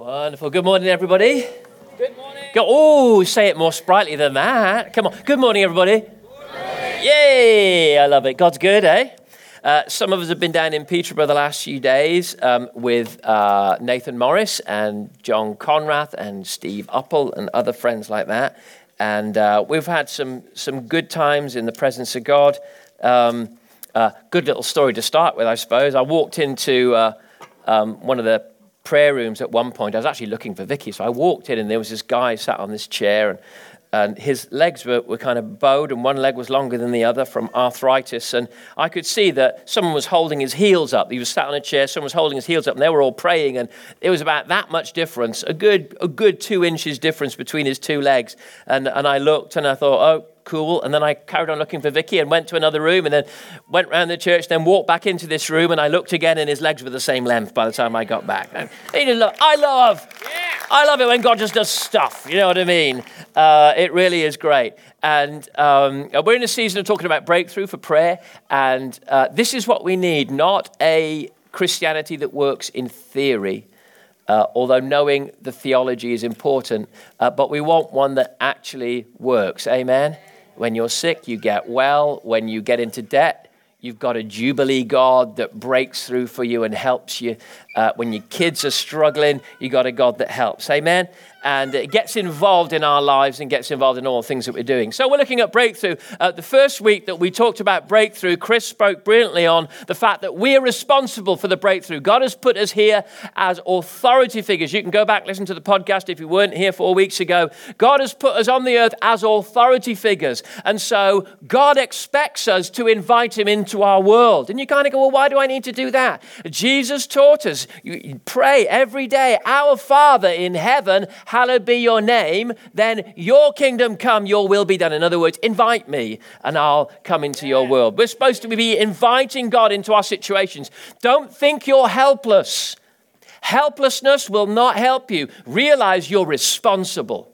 Wonderful. Good morning, everybody. Good morning. Go, oh, say it more sprightly than that. Come on. Good morning, everybody. Morning. Yay! I love it. God's good, eh? Uh, some of us have been down in Peterborough the last few days um, with uh, Nathan Morris and John Conrath and Steve Uppel and other friends like that. And uh, we've had some, some good times in the presence of God. Um, uh, good little story to start with, I suppose. I walked into uh, um, one of the prayer rooms at one point. I was actually looking for Vicky, so I walked in and there was this guy sat on this chair and and his legs were, were kind of bowed, and one leg was longer than the other from arthritis. And I could see that someone was holding his heels up. He was sat on a chair, someone was holding his heels up, and they were all praying. And it was about that much difference, a good, a good two inches difference between his two legs. And, and I looked and I thought, oh, cool. And then I carried on looking for Vicky and went to another room and then went around the church, then walked back into this room and I looked again and his legs were the same length by the time I got back. And I love, I love it when God just does stuff. You know what I mean? Uh, it really is great. And um, we're in a season of talking about breakthrough for prayer. And uh, this is what we need, not a Christianity that works in theory, uh, although knowing the theology is important, uh, but we want one that actually works. Amen? When you're sick, you get well. When you get into debt, you've got a Jubilee God that breaks through for you and helps you. Uh, when your kids are struggling, you got a God that helps. Amen? and it gets involved in our lives and gets involved in all the things that we're doing. So, we're looking at breakthrough. Uh, the first week that we talked about breakthrough, Chris spoke brilliantly on the fact that we're responsible for the breakthrough. God has put us here as authority figures. You can go back listen to the podcast if you weren't here four weeks ago. God has put us on the earth as authority figures, and so God expects us to invite Him into our world. And you kind of go, well, why do I need to do that? Jesus taught us. You pray every day, Our Father in heaven hallowed be your name, then your kingdom come, your will be done. In other words, invite me and I'll come into your world. We're supposed to be inviting God into our situations. Don't think you're helpless. Helplessness will not help you. Realize you're responsible.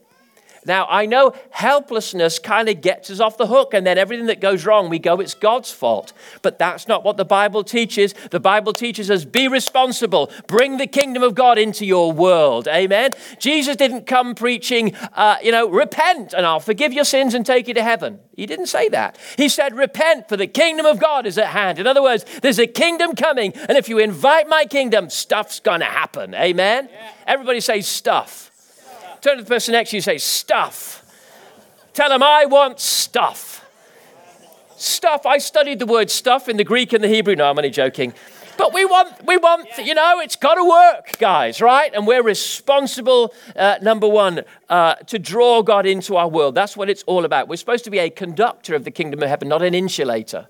Now, I know helplessness kind of gets us off the hook, and then everything that goes wrong, we go, it's God's fault. But that's not what the Bible teaches. The Bible teaches us be responsible, bring the kingdom of God into your world. Amen. Jesus didn't come preaching, uh, you know, repent and I'll forgive your sins and take you to heaven. He didn't say that. He said, repent, for the kingdom of God is at hand. In other words, there's a kingdom coming, and if you invite my kingdom, stuff's going to happen. Amen. Yeah. Everybody say stuff. Turn to the person next to you and say, Stuff. Tell them, I want stuff. Stuff. I studied the word stuff in the Greek and the Hebrew. No, I'm only joking. But we want, we want, you know, it's got to work, guys, right? And we're responsible, uh, number one, uh, to draw God into our world. That's what it's all about. We're supposed to be a conductor of the kingdom of heaven, not an insulator.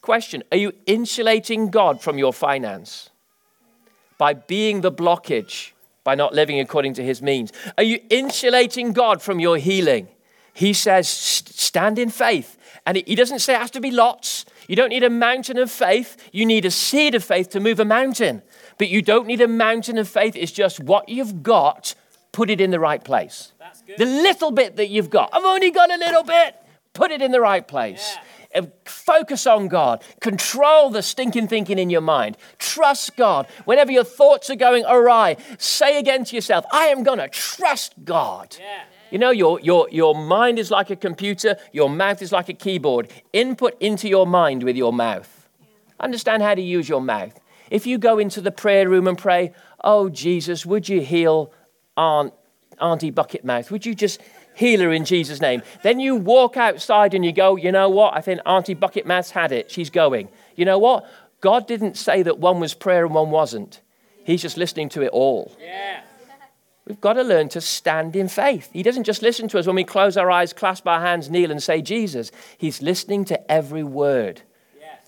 Question Are you insulating God from your finance? By being the blockage by not living according to his means? Are you insulating God from your healing? He says, stand in faith. And he doesn't say it has to be lots. You don't need a mountain of faith. You need a seed of faith to move a mountain. But you don't need a mountain of faith. It's just what you've got, put it in the right place. The little bit that you've got. I've only got a little bit. Put it in the right place. Yeah. Uh, focus on God. Control the stinking thinking in your mind. Trust God. Whenever your thoughts are going awry, say again to yourself, I am going to trust God. Yeah. You know, your, your, your mind is like a computer, your mouth is like a keyboard. Input into your mind with your mouth. Understand how to use your mouth. If you go into the prayer room and pray, Oh, Jesus, would you heal Aunt, Auntie Bucket Mouth? Would you just healer in Jesus' name. Then you walk outside and you go, you know what? I think Auntie Bucket Mouth's had it. She's going. You know what? God didn't say that one was prayer and one wasn't. He's just listening to it all. Yeah. We've got to learn to stand in faith. He doesn't just listen to us when we close our eyes, clasp our hands, kneel, and say Jesus. He's listening to every word.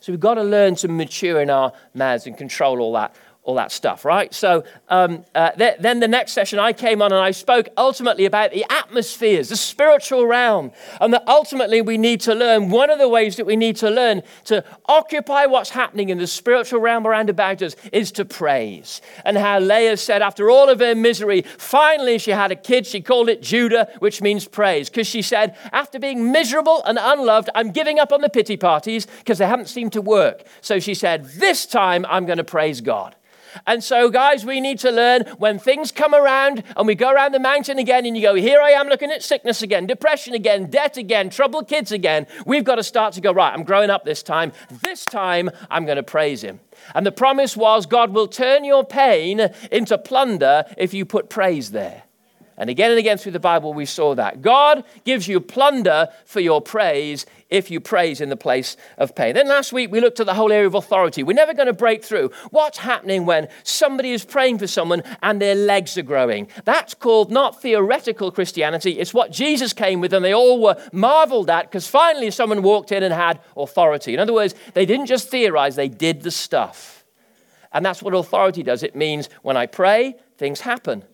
So we've got to learn to mature in our mouths and control all that all that stuff, right? So um, uh, th- then the next session, I came on and I spoke ultimately about the atmospheres, the spiritual realm, and that ultimately we need to learn. One of the ways that we need to learn to occupy what's happening in the spiritual realm around about us is to praise. And how Leah said, after all of her misery, finally she had a kid. She called it Judah, which means praise, because she said, after being miserable and unloved, I'm giving up on the pity parties because they haven't seemed to work. So she said, this time I'm going to praise God. And so, guys, we need to learn when things come around and we go around the mountain again and you go, here I am looking at sickness again, depression again, debt again, troubled kids again. We've got to start to go, right, I'm growing up this time. This time I'm going to praise him. And the promise was God will turn your pain into plunder if you put praise there. And again and again through the Bible, we saw that. God gives you plunder for your praise if you praise in the place of pain. Then last week, we looked at the whole area of authority. We're never going to break through. What's happening when somebody is praying for someone and their legs are growing? That's called not theoretical Christianity. It's what Jesus came with, and they all were marveled at because finally someone walked in and had authority. In other words, they didn't just theorize, they did the stuff. And that's what authority does. It means when I pray, things happen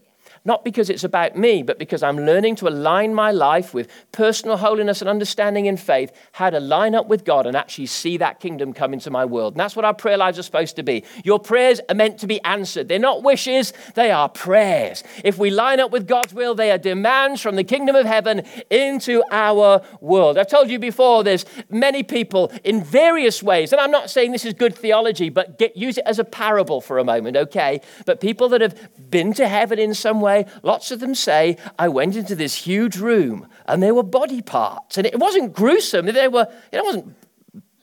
not because it's about me, but because I'm learning to align my life with personal holiness and understanding in faith, how to line up with God and actually see that kingdom come into my world. And that's what our prayer lives are supposed to be. Your prayers are meant to be answered. They're not wishes, they are prayers. If we line up with God's will, they are demands from the kingdom of heaven into our world. I've told you before, there's many people in various ways, and I'm not saying this is good theology, but get, use it as a parable for a moment, okay? But people that have been to heaven in some way, way, lots of them say, I went into this huge room and there were body parts. And it wasn't gruesome. They were, it wasn't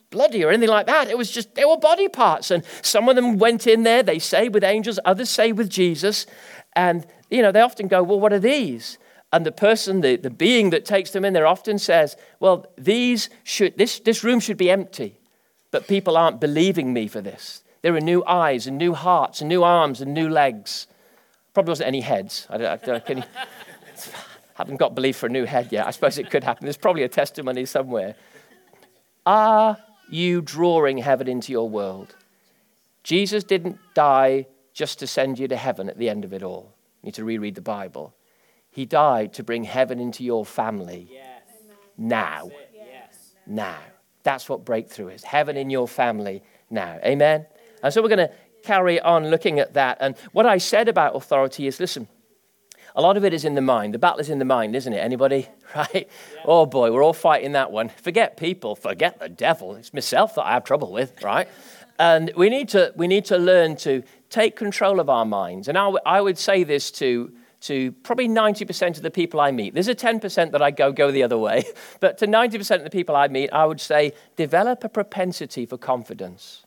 bloody or anything like that. It was just, there were body parts. And some of them went in there, they say with angels, others say with Jesus. And, you know, they often go, well, what are these? And the person, the, the being that takes them in there often says, well, these should, this, this room should be empty. But people aren't believing me for this. There are new eyes and new hearts and new arms and new legs. Probably wasn't any heads. I, don't, I, can, haven't got belief for a new head yet. I suppose it could happen. There's probably a testimony somewhere. Are you drawing heaven into your world? Jesus didn't die just to send you to heaven at the end of it all. You need to reread the Bible. He died to bring heaven into your family yes. now. Yes. Now. That's what breakthrough is. Heaven in your family now. Amen? And so we're going to carry on looking at that. And what I said about authority is listen, a lot of it is in the mind. The battle is in the mind, isn't it? Anybody? Right? Yeah. Oh boy, we're all fighting that one. Forget people, forget the devil. It's myself that I have trouble with, right? And we need to, we need to learn to take control of our minds. And I, w- I would say this to, to probably 90% of the people I meet. There's a 10% that I go, go the other way. But to 90% of the people I meet, I would say develop a propensity for confidence.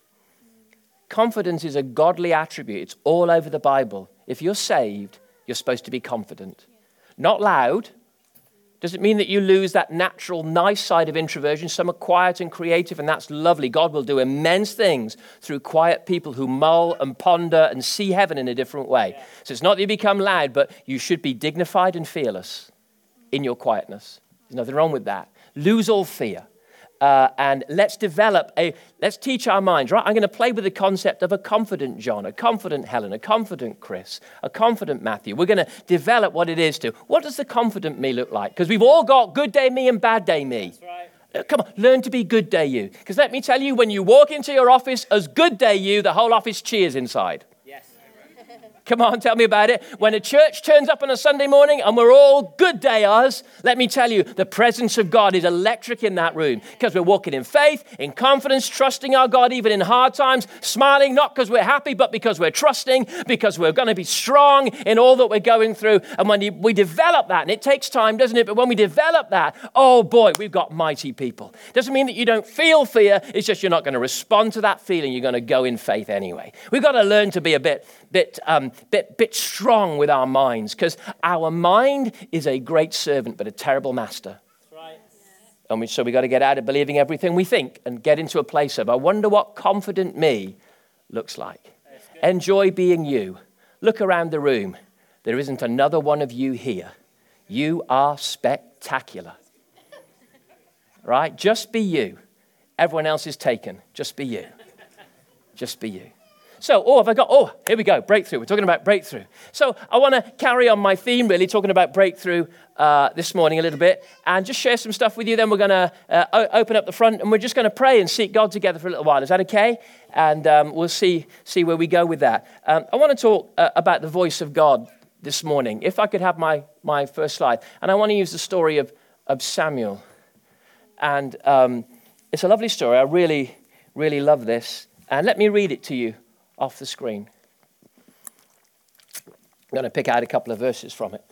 Confidence is a godly attribute. It's all over the Bible. If you're saved, you're supposed to be confident. Not loud. Does it mean that you lose that natural, nice side of introversion? Some are quiet and creative, and that's lovely. God will do immense things through quiet people who mull and ponder and see heaven in a different way. So it's not that you become loud, but you should be dignified and fearless in your quietness. There's nothing wrong with that. Lose all fear uh, and let's develop a, let's teach our minds, right? I'm going to play with the concept of a confident John, a confident Helen, a confident Chris, a confident Matthew. We're going to develop what it is to. What does the confident me look like? Because we've all got good day me and bad day me. Uh, come on, learn to be good day you. Because let me tell you, when you walk into your office as good day you, the whole office cheers inside. Come on, tell me about it. When a church turns up on a Sunday morning and we're all good day us, let me tell you, the presence of God is electric in that room because we're walking in faith, in confidence, trusting our God even in hard times, smiling not because we're happy, but because we're trusting, because we're going to be strong in all that we're going through. And when we develop that, and it takes time, doesn't it? But when we develop that, oh boy, we've got mighty people. Doesn't mean that you don't feel fear, it's just you're not going to respond to that feeling. You're going to go in faith anyway. We've got to learn to be a bit, bit, um, bit, bit strong with our minds because our mind is a great servant but a terrible master. Right. And we, so we've got to get out of believing everything we think and get into a place of, I wonder what confident me looks like. Enjoy being you. Look around the room. There isn't another one of you here. You are spectacular. right? Just be you. Everyone else is taken. Just be you. Just be you. So, oh, have I got, oh, here we go, breakthrough. We're talking about breakthrough. So, I want to carry on my theme, really, talking about breakthrough uh, this morning a little bit and just share some stuff with you. Then we're going to uh, open up the front and we're just going to pray and seek God together for a little while. Is that okay? And um, we'll see, see where we go with that. Um, I want to talk uh, about the voice of God this morning. If I could have my, my first slide. And I want to use the story of, of Samuel. And um, it's a lovely story. I really, really love this. And let me read it to you off the screen. I'm going to pick out a couple of verses from it.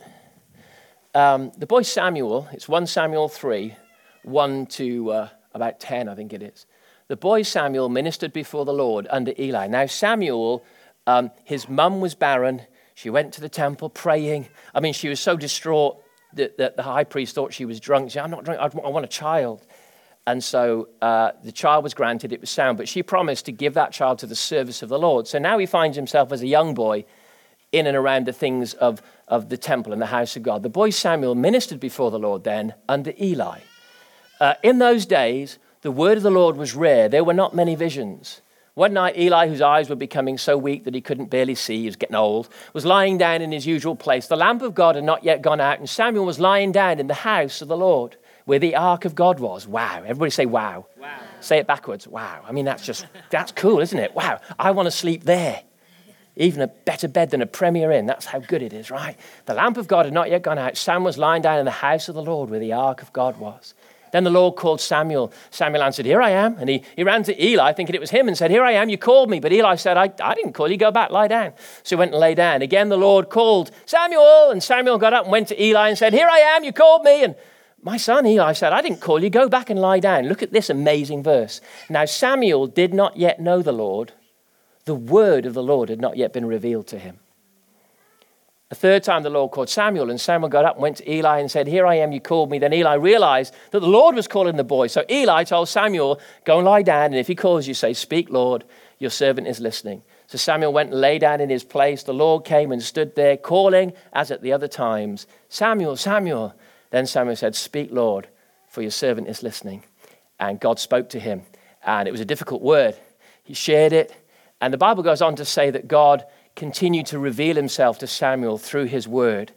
Um, the boy Samuel, it's 1 Samuel 3, 1 to uh, about 10, I think it is. The boy Samuel ministered before the Lord under Eli. Now, Samuel, um, his mum was barren. She went to the temple praying. I mean, she was so distraught that, that the high priest thought she was drunk. She said, I'm not drunk, I want a child. And so uh, the child was granted, it was sound, but she promised to give that child to the service of the Lord. So now he finds himself as a young boy in and around the things of, of the temple and the house of God. The boy Samuel ministered before the Lord then under Eli. Uh, in those days, the word of the Lord was rare. There were not many visions. One night, Eli, whose eyes were becoming so weak that he couldn't barely see, he was getting old, was lying down in his usual place. The lamp of God had not yet gone out, and Samuel was lying down in the house of the Lord where the ark of God was. Wow. Everybody say wow. Wow. Say it backwards. Wow. I mean, that's just, that's cool, isn't it? Wow. I want to sleep there. Even a better bed than a Premier Inn. That's how good it is, right? The lamp of God had not yet gone out. Sam was lying down in the house of the Lord where the ark of God was. Then the Lord called Samuel. Samuel answered, Here I am. And he, he ran to Eli, thinking it was him, and said, Here I am, you called me. But Eli said, I, I didn't call you, go back, lie down. So he went and lay down. Again, the Lord called Samuel, and Samuel got up and went to Eli and said, Here I am, you called me. And my son Eli said, I didn't call you. Go back and lie down. Look at this amazing verse. Now, Samuel did not yet know the Lord. The word of the Lord had not yet been revealed to him. A third time, the Lord called Samuel, and Samuel got up and went to Eli and said, Here I am, you called me. Then Eli realized that the Lord was calling the boy. So Eli told Samuel, Go and lie down, and if he calls you, say, Speak, Lord, your servant is listening. So Samuel went and lay down in his place. The Lord came and stood there, calling as at the other times, Samuel, Samuel. Then Samuel said, Speak, Lord, for your servant is listening. And God spoke to him. And it was a difficult word. He shared it. And the Bible goes on to say that God continued to reveal himself to Samuel through his word.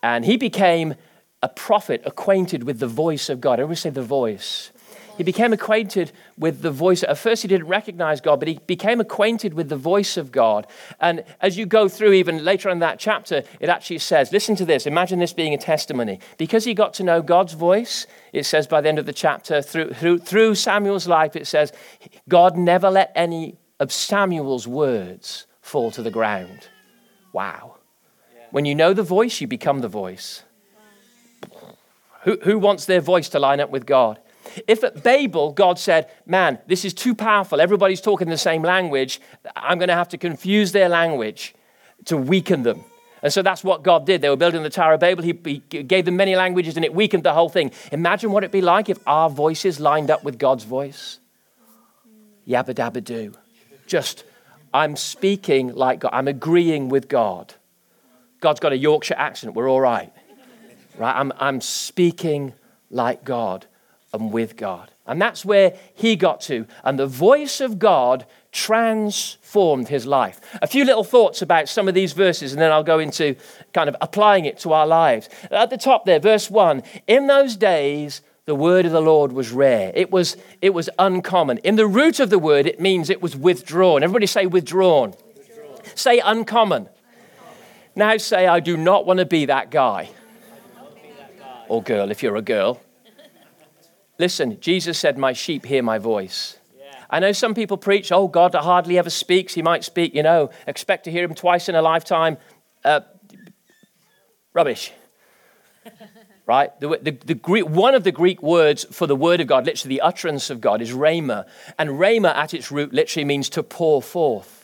And he became a prophet acquainted with the voice of God. Everybody say the voice. He became acquainted with the voice. At first, he didn't recognize God, but he became acquainted with the voice of God. And as you go through, even later in that chapter, it actually says, listen to this. Imagine this being a testimony. Because he got to know God's voice, it says by the end of the chapter, through, through, through Samuel's life, it says, God never let any of Samuel's words fall to the ground. Wow. When you know the voice, you become the voice. Who, who wants their voice to line up with God? If at Babel, God said, Man, this is too powerful, everybody's talking the same language, I'm going to have to confuse their language to weaken them. And so that's what God did. They were building the Tower of Babel. He, he, gave them many languages and it weakened the whole thing. Imagine what it'd be like if our voices lined up with God's voice. Yabba dabba do. Just, I'm speaking like God. I'm agreeing with God. God's got a Yorkshire accent. We're all right. Right? I'm, I'm speaking like God and with God. And that's where he got to. And the voice of God transformed his life. A few little thoughts about some of these verses, and then I'll go into kind of applying it to our lives. At the top there, verse 1 In those days, the word of the Lord was rare. It was, it was uncommon. In the root of the word, it means it was withdrawn. Everybody say withdrawn. withdrawn. Say uncommon. Now say, I do not want to be that guy. Or girl, if you're a girl. Listen, Jesus said, My sheep hear my voice. I know some people preach, oh, God hardly ever speaks. He might speak, you know, expect to hear him twice in a lifetime. Uh, rubbish. right? The, the, the Greek, one of the Greek words for the word of God, literally the utterance of God, is rhema. And rhema at its root literally means to pour forth.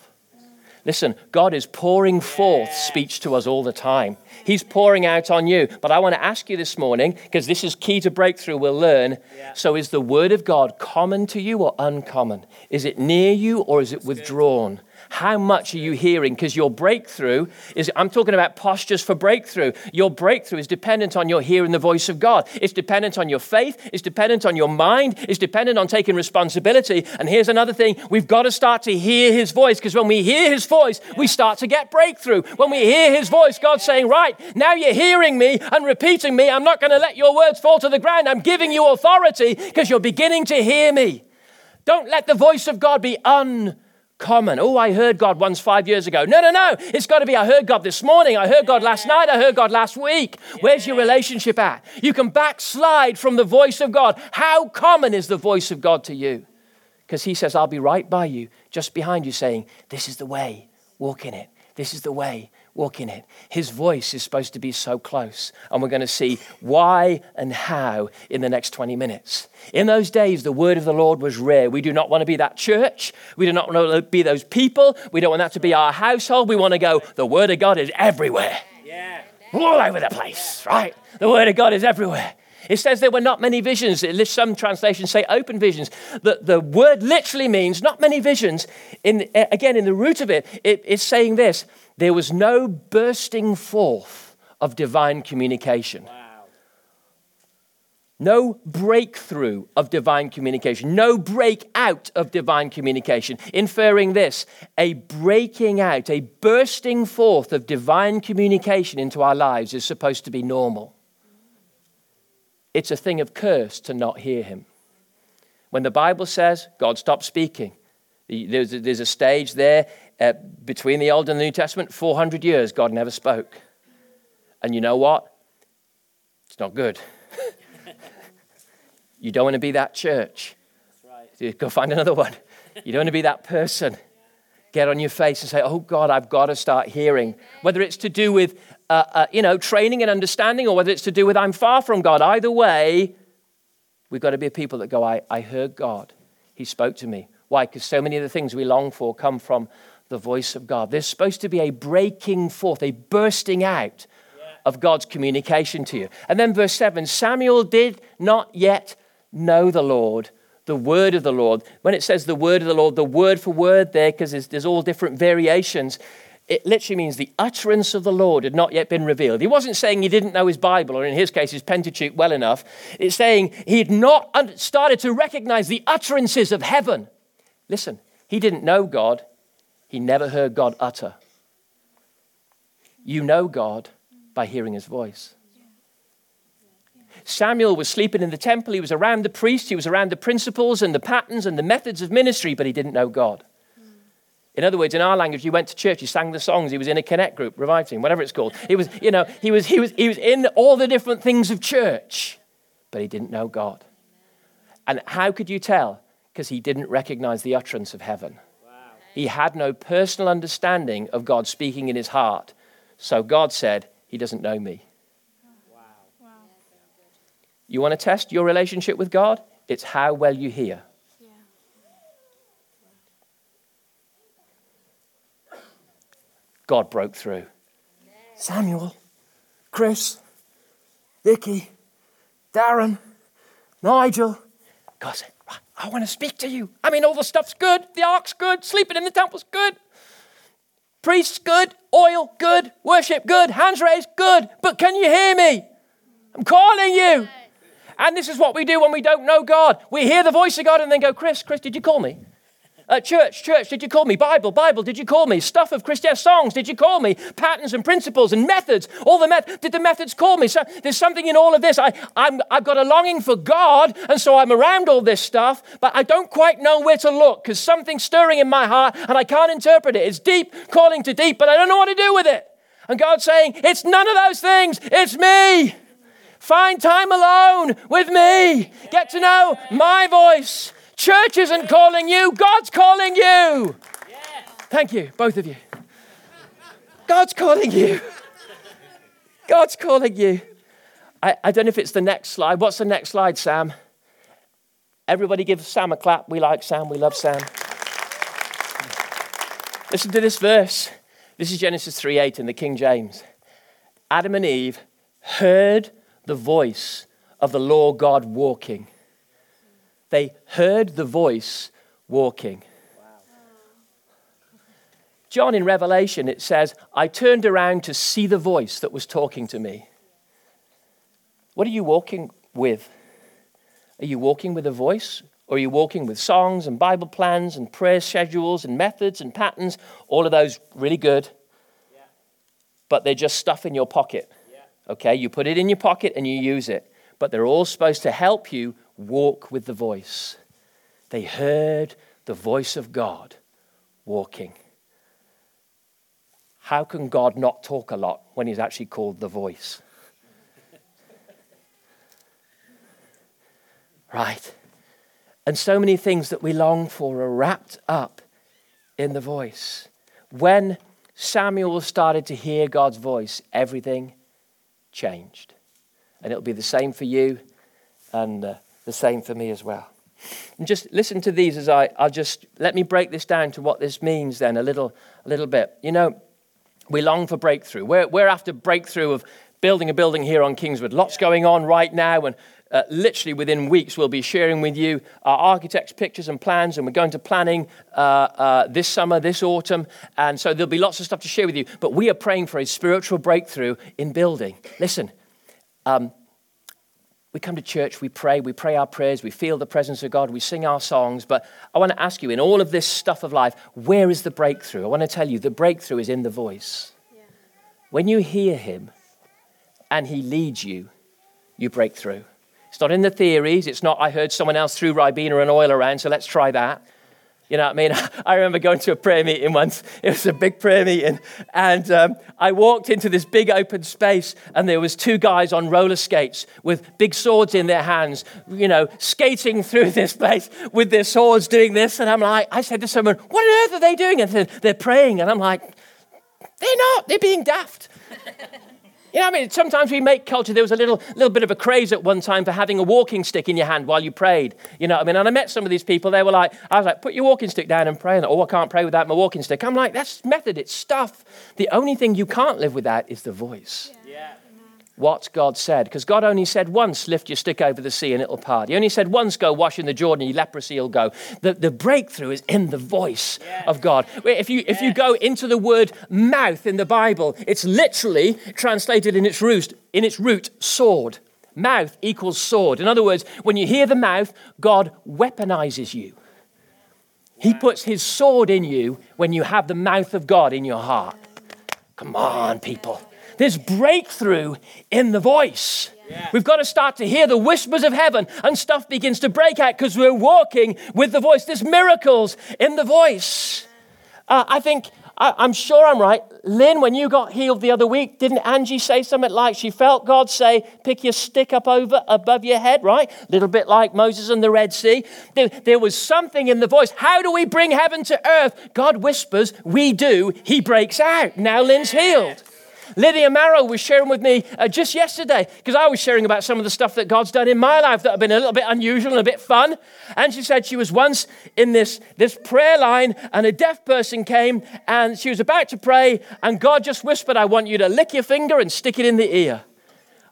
Listen, God is pouring forth speech to us all the time. He's pouring out on you. But I want to ask you this morning, because this is key to breakthrough, we'll learn. Yeah. So, is the word of God common to you or uncommon? Is it near you or is it withdrawn? How much are you hearing? Because your breakthrough is, I'm talking about postures for breakthrough. Your breakthrough is dependent on your hearing the voice of God. It's dependent on your faith. It's dependent on your mind. It's dependent on taking responsibility. And here's another thing we've got to start to hear his voice because when we hear his voice, we start to get breakthrough. When we hear his voice, God's saying, Right, now you're hearing me and repeating me. I'm not going to let your words fall to the ground. I'm giving you authority because you're beginning to hear me. Don't let the voice of God be un common. Oh, I heard God once five years ago. No, no, no. It's got to be I heard God this morning. I heard God last night. I heard God last week. Where's your relationship at? You can backslide from the voice of God. How common is the voice of God to you? Because He says, I'll be right by you, just behind you, saying, This is the way, walk in it. This is the way, walk in it. His voice is supposed to be so close. And we're going to see why and how in the next 20 minutes. In those days, the word of the Lord was rare. We do not want to be that church. We do not want to be those people. We don't want that to be our household. We want to go, the word of God is everywhere. Yeah. All over the place, right? The word of God is everywhere. It says there were not many visions. Some translations say open visions. The, the word literally means not many visions. In, again, in the root of it, it, it's saying this there was no bursting forth of divine communication. Wow. No breakthrough of divine communication, no breakout of divine communication, inferring this a breaking out, a bursting forth of divine communication into our lives is supposed to be normal it's a thing of curse to not hear him. When the Bible says God stopped speaking, there's a, there's a stage there uh, between the Old and the New Testament, 400 years, God never spoke. And you know what? It's not good. you don't want to be that church. Right. Go find another one. You don't want to be that person. Get on your face and say, Oh God, I've got to start hearing. Whether it's to do with uh, uh, you know, training and understanding, or whether it's to do with I'm far from God. Either way, we've got to be a people that go, I, I heard God. He spoke to me. Why? Because so many of the things we long for come from the voice of God. There's supposed to be a breaking forth, a bursting out of God's communication to you. And then verse 7 Samuel did not yet know the Lord, the word of the Lord. When it says the word of the Lord, the word for word there, because there's, there's all different variations, it literally means the utterance of the Lord had not yet been revealed. He wasn't saying he didn't know his Bible, or in his case, his Pentateuch well enough. It's saying he had not started to recognize the utterances of heaven. Listen, he didn't know God, he never heard God utter. You know God by hearing his voice. Samuel was sleeping in the temple. He was around the priest. He was around the principles and the patterns and the methods of ministry, but he didn't know God. In other words, in our language, he went to church, he sang the songs, he was in a connect group, revive team, whatever it's called. He was, you know, he was, he was, he was in all the different things of church, but he didn't know God. And how could you tell? Because he didn't recognize the utterance of heaven. Wow. He had no personal understanding of God speaking in his heart. So God said, He doesn't know me. Wow. You want to test your relationship with God? It's how well you hear. God broke through. Samuel, Chris, Vicky, Darren, Nigel. God said, I want to speak to you. I mean, all the stuff's good. The ark's good. Sleeping in the temple's good. Priests good. Oil good. Worship good. Hands raised good. But can you hear me? I'm calling you. And this is what we do when we don't know God. We hear the voice of God and then go, Chris, Chris, did you call me? Uh, church, church, did you call me? Bible, Bible, did you call me? Stuff of Christian songs, did you call me? Patterns and principles and methods, all the met- did the methods call me? So there's something in all of this. I, I'm, I've got a longing for God, and so I'm around all this stuff, but I don't quite know where to look because something's stirring in my heart and I can't interpret it. It's deep, calling to deep, but I don't know what to do with it. And God's saying, It's none of those things, it's me. Find time alone with me. Get to know my voice. Church isn't calling you, God's calling you. Thank you, both of you. God's calling you. God's calling you. I, I don't know if it's the next slide. What's the next slide, Sam? Everybody give Sam a clap. We like Sam. We love Sam. Listen to this verse. This is Genesis 3 8 in the King James. Adam and Eve heard the voice of the Lord God walking they heard the voice walking. John in Revelation, it says, I turned around to see the voice that was talking to me. What are you walking with? Are you walking with a voice? Or are you walking with songs and Bible plans and prayer schedules and methods and patterns? All of those really good. Yeah. But they're just stuff in your pocket. Yeah. Okay, you put it in your pocket and you use it. But they're all supposed to help you walk with the voice. They heard the voice of God walking. How can God not talk a lot when he's actually called the voice? right? And so many things that we long for are wrapped up in the voice. When Samuel started to hear God's voice, everything changed. And it'll be the same for you and uh, the same for me as well. And just listen to these as I, I'll just let me break this down to what this means then a little, a little bit. You know, we long for breakthrough. We're, we're after breakthrough of building a building here on Kingswood. Lots going on right now, and uh, literally within weeks, we'll be sharing with you our architect's pictures and plans, and we're going to planning uh, uh, this summer, this autumn, and so there'll be lots of stuff to share with you. But we are praying for a spiritual breakthrough in building. Listen, um, we come to church, we pray, we pray our prayers, we feel the presence of God, we sing our songs. But I want to ask you, in all of this stuff of life, where is the breakthrough? I want to tell you, the breakthrough is in the voice. Yeah. When you hear Him and He leads you, you break through. It's not in the theories. It's not, I heard someone else threw Ribena and oil around, so let's try that. You know what I mean? I remember going to a prayer meeting once. It was a big prayer meeting. And um, I walked into this big open space, and there was two guys on roller skates with big swords in their hands, you know, skating through this place with their swords doing this. And I'm like, I said to someone, what on earth are they doing? And they're praying. And I'm like, they're not. They're being daft. You know, I mean, sometimes we make culture. There was a little, little bit of a craze at one time for having a walking stick in your hand while you prayed. You know, I mean, and I met some of these people. They were like, I was like, put your walking stick down and pray. And oh, I can't pray without my walking stick. I'm like, that's method. It's stuff. The only thing you can't live without is the voice. Yeah what God said. Because God only said once, lift your stick over the sea and it'll part. He only said once, go wash in the Jordan, your leprosy will go. The, the breakthrough is in the voice yes. of God. If you, if you go into the word mouth in the Bible, it's literally translated in its root, in its root sword. Mouth equals sword. In other words, when you hear the mouth, God weaponizes you. He puts his sword in you when you have the mouth of God in your heart. Come on, people. There's breakthrough in the voice. Yeah. We've got to start to hear the whispers of heaven and stuff begins to break out because we're walking with the voice. There's miracles in the voice. Uh, I think, I, I'm sure I'm right. Lynn, when you got healed the other week, didn't Angie say something like she felt God say, pick your stick up over above your head, right? A little bit like Moses and the Red Sea. There, there was something in the voice. How do we bring heaven to earth? God whispers, we do. He breaks out. Now Lynn's healed. Lydia Marrow was sharing with me uh, just yesterday because I was sharing about some of the stuff that God's done in my life that have been a little bit unusual and a bit fun. And she said she was once in this, this prayer line and a deaf person came and she was about to pray and God just whispered, I want you to lick your finger and stick it in the ear.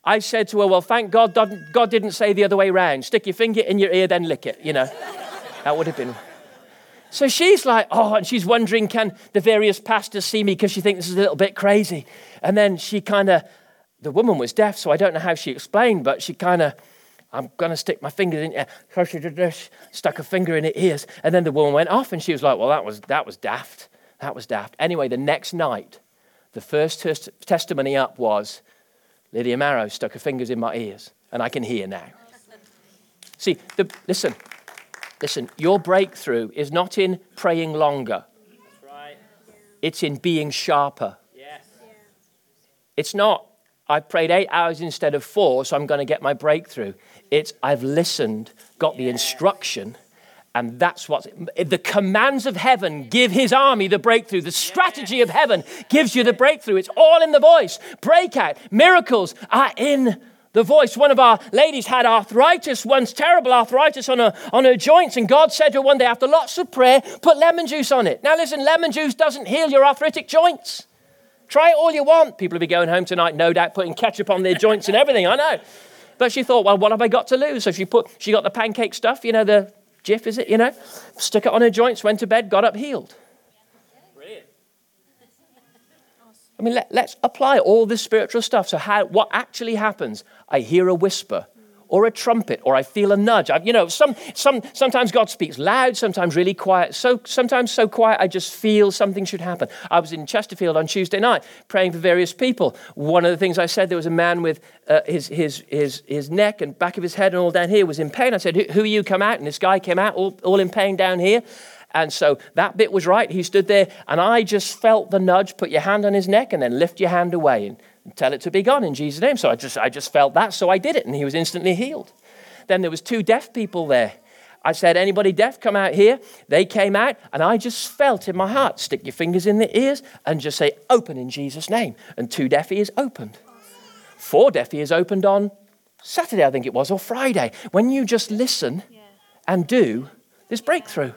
I said to her, Well, thank God God didn't say the other way around. Stick your finger in your ear, then lick it, you know. that would have been so she's like, oh, and she's wondering, can the various pastors see me because she thinks this is a little bit crazy? And then she kind of, the woman was deaf, so I don't know how she explained, but she kind of, I'm going to stick my fingers in she did stuck a finger in her ears. And then the woman went off and she was like, well, that was, that was daft. That was daft. Anyway, the next night, the first tes- testimony up was Lydia Marrow stuck her fingers in my ears and I can hear now. See, the, listen, Listen, your breakthrough is not in praying longer. Right. It's in being sharper. Yes. It's not, I've prayed eight hours instead of four, so I'm going to get my breakthrough. It's, I've listened, got the instruction, and that's what the commands of heaven give his army the breakthrough. The strategy of heaven gives you the breakthrough. It's all in the voice. Breakout, miracles are in the voice. One of our ladies had arthritis once, terrible arthritis on her, on her joints, and God said to her one day, after lots of prayer, put lemon juice on it. Now, listen, lemon juice doesn't heal your arthritic joints. Try it all you want. People will be going home tonight, no doubt, putting ketchup on their joints and everything, I know. But she thought, well, what have I got to lose? So she put, she got the pancake stuff, you know, the Jif, is it, you know? Stuck it on her joints, went to bed, got up, healed. I mean, let, us apply all this spiritual stuff. So, how, what actually happens? I hear a whisper or a trumpet or I feel a nudge. I, you know, some, some, sometimes God speaks loud, sometimes really quiet. So sometimes so quiet I just feel something should happen. I was in Chesterfield on Tuesday night praying for various people. One of the things I said, there was a man with uh, his, his, his, his neck and back of his head and all down here was in pain. I said, who, who are you come out? And this guy came out all, all in pain down here. And so that bit was right. He stood there, and I just felt the nudge put your hand on his neck and then lift your hand away and tell it to be gone in Jesus' name. So I just, I just felt that, so I did it, and he was instantly healed. Then there was two deaf people there. I said, Anybody deaf, come out here. They came out, and I just felt in my heart stick your fingers in the ears and just say, Open in Jesus' name. And two deaf ears opened. Four deaf ears opened on Saturday, I think it was, or Friday. When you just listen and do, there's breakthrough.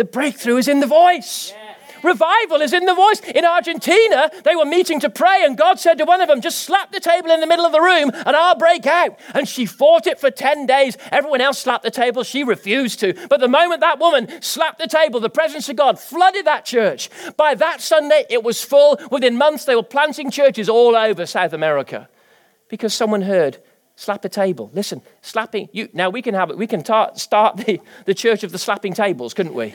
The breakthrough is in the voice. Revival is in the voice. In Argentina, they were meeting to pray, and God said to one of them, Just slap the table in the middle of the room and I'll break out. And she fought it for 10 days. Everyone else slapped the table. She refused to. But the moment that woman slapped the table, the presence of God flooded that church. By that Sunday, it was full. Within months, they were planting churches all over South America because someone heard slap a table. Listen, slapping you now we can have it. We can tar- start the, the church of the slapping tables, couldn't we?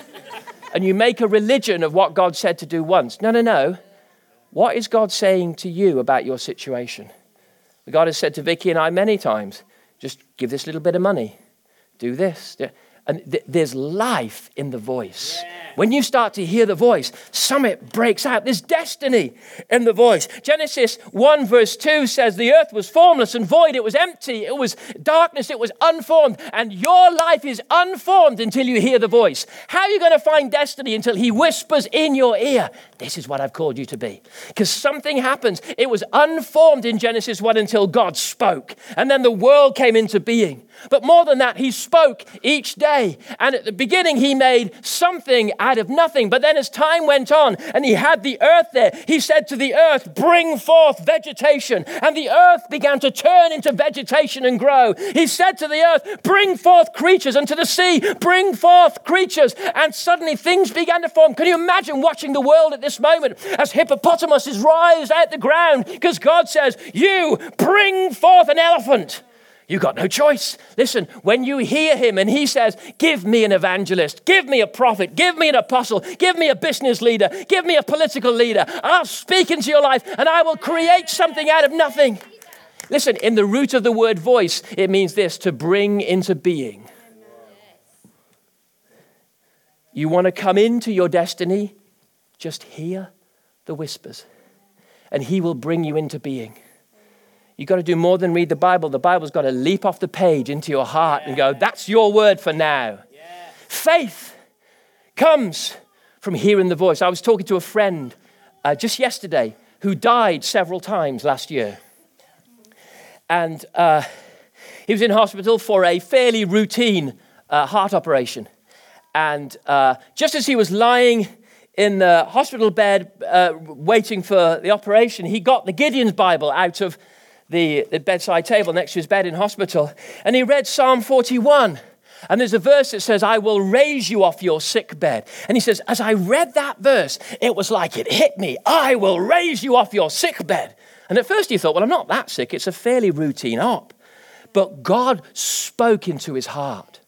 and you make a religion of what God said to do once. No, no, no. What is God saying to you about your situation? God has said to Vicky and I many times, just give this little bit of money, do this. And th- there's life in the voice. Yeah. When you start to hear the voice, summit breaks out. There's destiny in the voice. Genesis 1, verse 2 says, The earth was formless and void. It was empty. It was darkness. It was unformed. And your life is unformed until you hear the voice. How are you going to find destiny until He whispers in your ear, This is what I've called you to be? Because something happens. It was unformed in Genesis 1 until God spoke. And then the world came into being. But more than that, He spoke each day. And at the beginning, He made something out of nothing. But then as time went on and he had the earth there, he said to the earth, Bring forth vegetation. And the earth began to turn into vegetation and grow. He said to the earth, Bring forth creatures. And to the sea, Bring forth creatures. And suddenly things began to form. Can you imagine watching the world at this moment as hippopotamuses rise out the ground? Because God says, You bring forth an elephant. You got no choice. Listen, when you hear him and he says, Give me an evangelist, give me a prophet, give me an apostle, give me a business leader, give me a political leader, I'll speak into your life and I will create something out of nothing. Listen, in the root of the word voice, it means this to bring into being. You want to come into your destiny? Just hear the whispers, and he will bring you into being. You've got to do more than read the Bible. The Bible's got to leap off the page into your heart yeah. and go, that's your word for now. Yeah. Faith comes from hearing the voice. I was talking to a friend uh, just yesterday who died several times last year. And uh, he was in hospital for a fairly routine uh, heart operation. And uh, just as he was lying in the hospital bed uh, waiting for the operation, he got the Gideon's Bible out of the, the bedside table next to his bed in hospital, and he read Psalm 41. And there's a verse that says, I will raise you off your sick bed. And he says, as I read that verse, it was like it hit me. I will raise you off your sick bed. And at first he thought, well, I'm not that sick. It's a fairly routine op. But God spoke into his heart.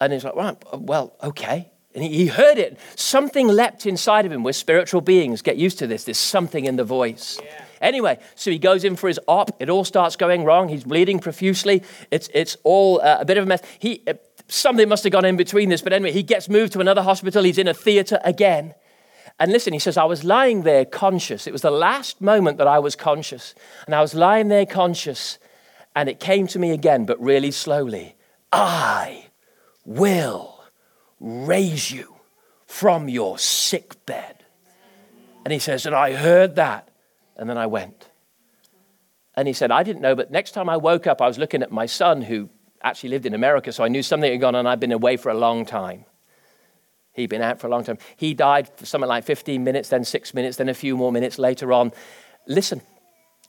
And he's like, right, well, okay. And he heard it. Something leapt inside of him. We're spiritual beings. Get used to this. There's something in the voice. Yeah. Anyway, so he goes in for his op. It all starts going wrong. He's bleeding profusely. It's, it's all uh, a bit of a mess. He, uh, something must have gone in between this. But anyway, he gets moved to another hospital. He's in a theater again. And listen, he says, I was lying there conscious. It was the last moment that I was conscious. And I was lying there conscious. And it came to me again, but really slowly. I will raise you from your sick bed. And he says, and I heard that. And then I went. And he said, I didn't know, but next time I woke up, I was looking at my son who actually lived in America, so I knew something had gone on. I'd been away for a long time. He'd been out for a long time. He died for something like 15 minutes, then six minutes, then a few more minutes later on. Listen,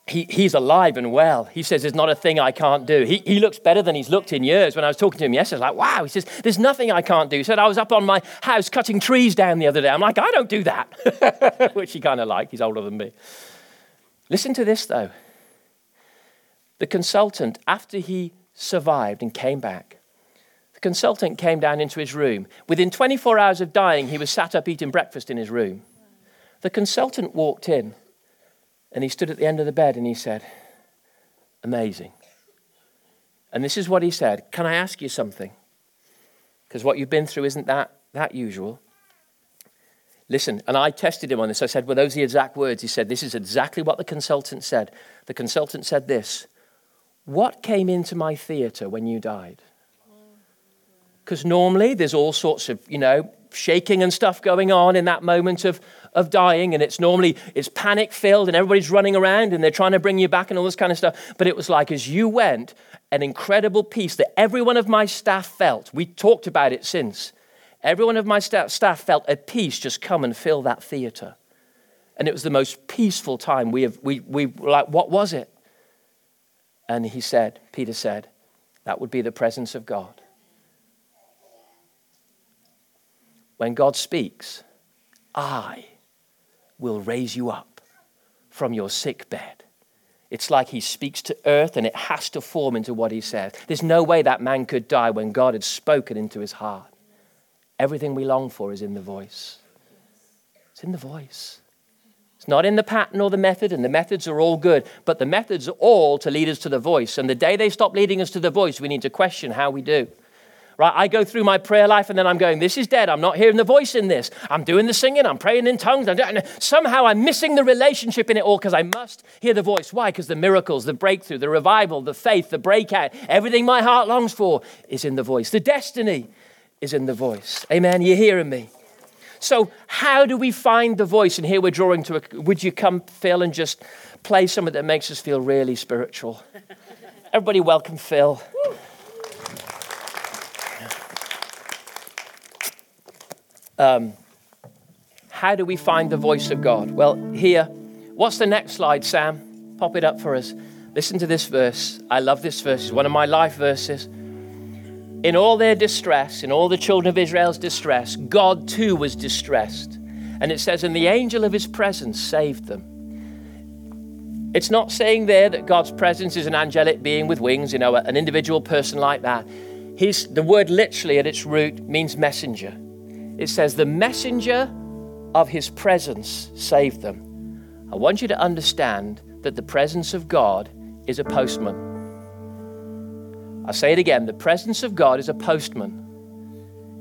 he, he's alive and well. He says, There's not a thing I can't do. He, he looks better than he's looked in years. When I was talking to him yesterday, I was like, Wow. He says, There's nothing I can't do. He said, I was up on my house cutting trees down the other day. I'm like, I don't do that, which he kind of liked. He's older than me. Listen to this, though. The consultant, after he survived and came back, the consultant came down into his room. Within 24 hours of dying, he was sat up eating breakfast in his room. The consultant walked in and he stood at the end of the bed and he said, Amazing. And this is what he said Can I ask you something? Because what you've been through isn't that, that usual. Listen, and I tested him on this. I said, Were those the exact words? He said, This is exactly what the consultant said. The consultant said this What came into my theater when you died? because normally there's all sorts of, you know, shaking and stuff going on in that moment of, of dying and it's normally it's panic filled and everybody's running around and they're trying to bring you back and all this kind of stuff but it was like as you went an incredible peace that every one of my staff felt we talked about it since every one of my staff, felt a peace just come and fill that theater and it was the most peaceful time we have we, we like what was it and he said peter said that would be the presence of god when god speaks i will raise you up from your sick bed. It's like he speaks to earth and it has to form into what he says. There's no way that man could die when God had spoken into his heart. Everything we long for is in the voice. It's in the voice. It's not in the pattern or the method, and the methods are all good, but the methods are all to lead us to the voice. And the day they stop leading us to the voice, we need to question how we do. Right? I go through my prayer life and then I'm going, this is dead. I'm not hearing the voice in this. I'm doing the singing. I'm praying in tongues. I'm somehow I'm missing the relationship in it all because I must hear the voice. Why? Because the miracles, the breakthrough, the revival, the faith, the breakout, everything my heart longs for is in the voice. The destiny is in the voice. Amen. You're hearing me. So, how do we find the voice? And here we're drawing to a. Would you come, Phil, and just play something that makes us feel really spiritual? Everybody, welcome Phil. Um, how do we find the voice of God? Well, here, what's the next slide, Sam? Pop it up for us. Listen to this verse. I love this verse. It's one of my life verses. In all their distress, in all the children of Israel's distress, God too was distressed. And it says, And the angel of his presence saved them. It's not saying there that God's presence is an angelic being with wings, you know, an individual person like that. He's, the word literally at its root means messenger it says, The messenger of his presence saved them. I want you to understand that the presence of God is a postman. I say it again the presence of God is a postman.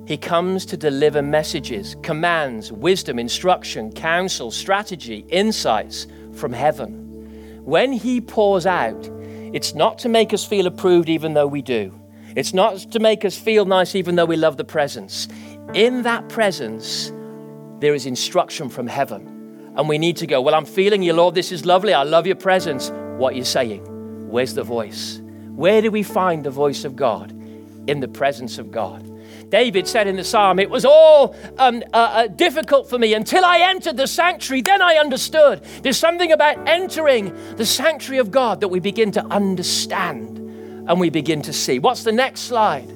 He comes to deliver messages, commands, wisdom, instruction, counsel, strategy, insights from heaven. When He pours out, it's not to make us feel approved, even though we do. It's not to make us feel nice, even though we love the presence. In that presence, there is instruction from heaven. And we need to go, Well, I'm feeling you, Lord. This is lovely. I love your presence. What are you saying? Where's the voice? Where do we find the voice of God? In the presence of God. David said in the psalm, It was all um, uh, uh, difficult for me until I entered the sanctuary. Then I understood. There's something about entering the sanctuary of God that we begin to understand and we begin to see. What's the next slide?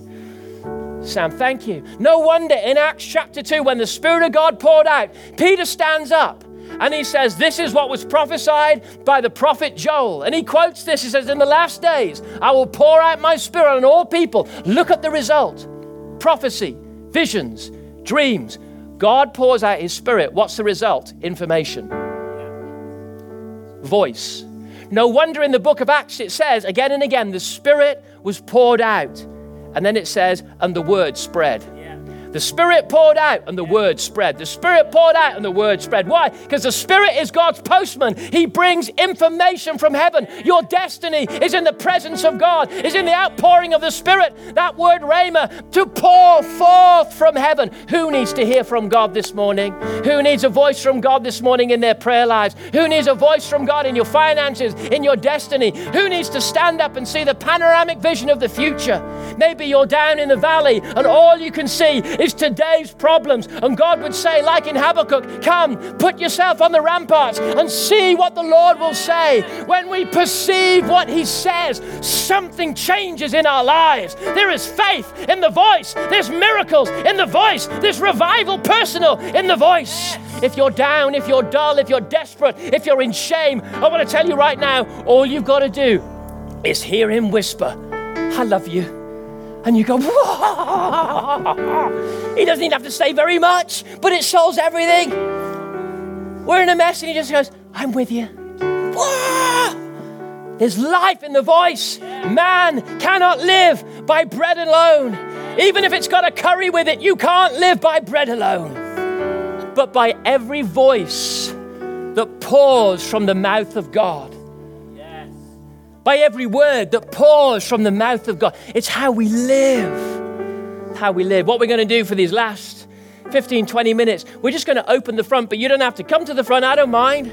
Sam, thank you. No wonder in Acts chapter 2, when the Spirit of God poured out, Peter stands up and he says, This is what was prophesied by the prophet Joel. And he quotes this. He says, In the last days, I will pour out my Spirit on all people. Look at the result prophecy, visions, dreams. God pours out his Spirit. What's the result? Information, voice. No wonder in the book of Acts it says again and again, the Spirit was poured out. And then it says, and the word spread. The Spirit poured out and the word spread. The Spirit poured out and the word spread. Why? Because the Spirit is God's postman. He brings information from heaven. Your destiny is in the presence of God, is in the outpouring of the Spirit. That word, Rhema, to pour forth from heaven. Who needs to hear from God this morning? Who needs a voice from God this morning in their prayer lives? Who needs a voice from God in your finances, in your destiny? Who needs to stand up and see the panoramic vision of the future? Maybe you're down in the valley and all you can see is today's problems. And God would say, like in Habakkuk, come, put yourself on the ramparts and see what the Lord will say. When we perceive what He says, something changes in our lives. There is faith in the voice, there's miracles in the voice, there's revival personal in the voice. If you're down, if you're dull, if you're desperate, if you're in shame, I want to tell you right now, all you've got to do is hear Him whisper, I love you. And you go, he doesn't even have to say very much, but it solves everything. We're in a mess, and he just goes, I'm with you. There's life in the voice. Man cannot live by bread alone. Even if it's got a curry with it, you can't live by bread alone, but by every voice that pours from the mouth of God by every word that pours from the mouth of God. It's how we live. how we live. What we're going to do for these last 15, 20 minutes, we're just going to open the front, but you don't have to come to the front. I don't mind.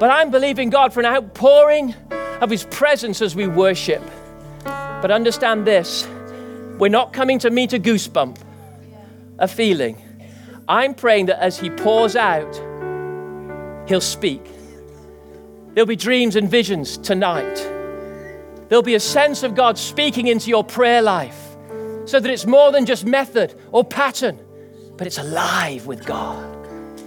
But I'm believing God for an outpouring of His presence as we worship. But understand this we're not coming to meet a goosebump, a feeling. I'm praying that as He pours out, He'll speak. There'll be dreams and visions tonight. There'll be a sense of God speaking into your prayer life so that it's more than just method or pattern, but it's alive with God.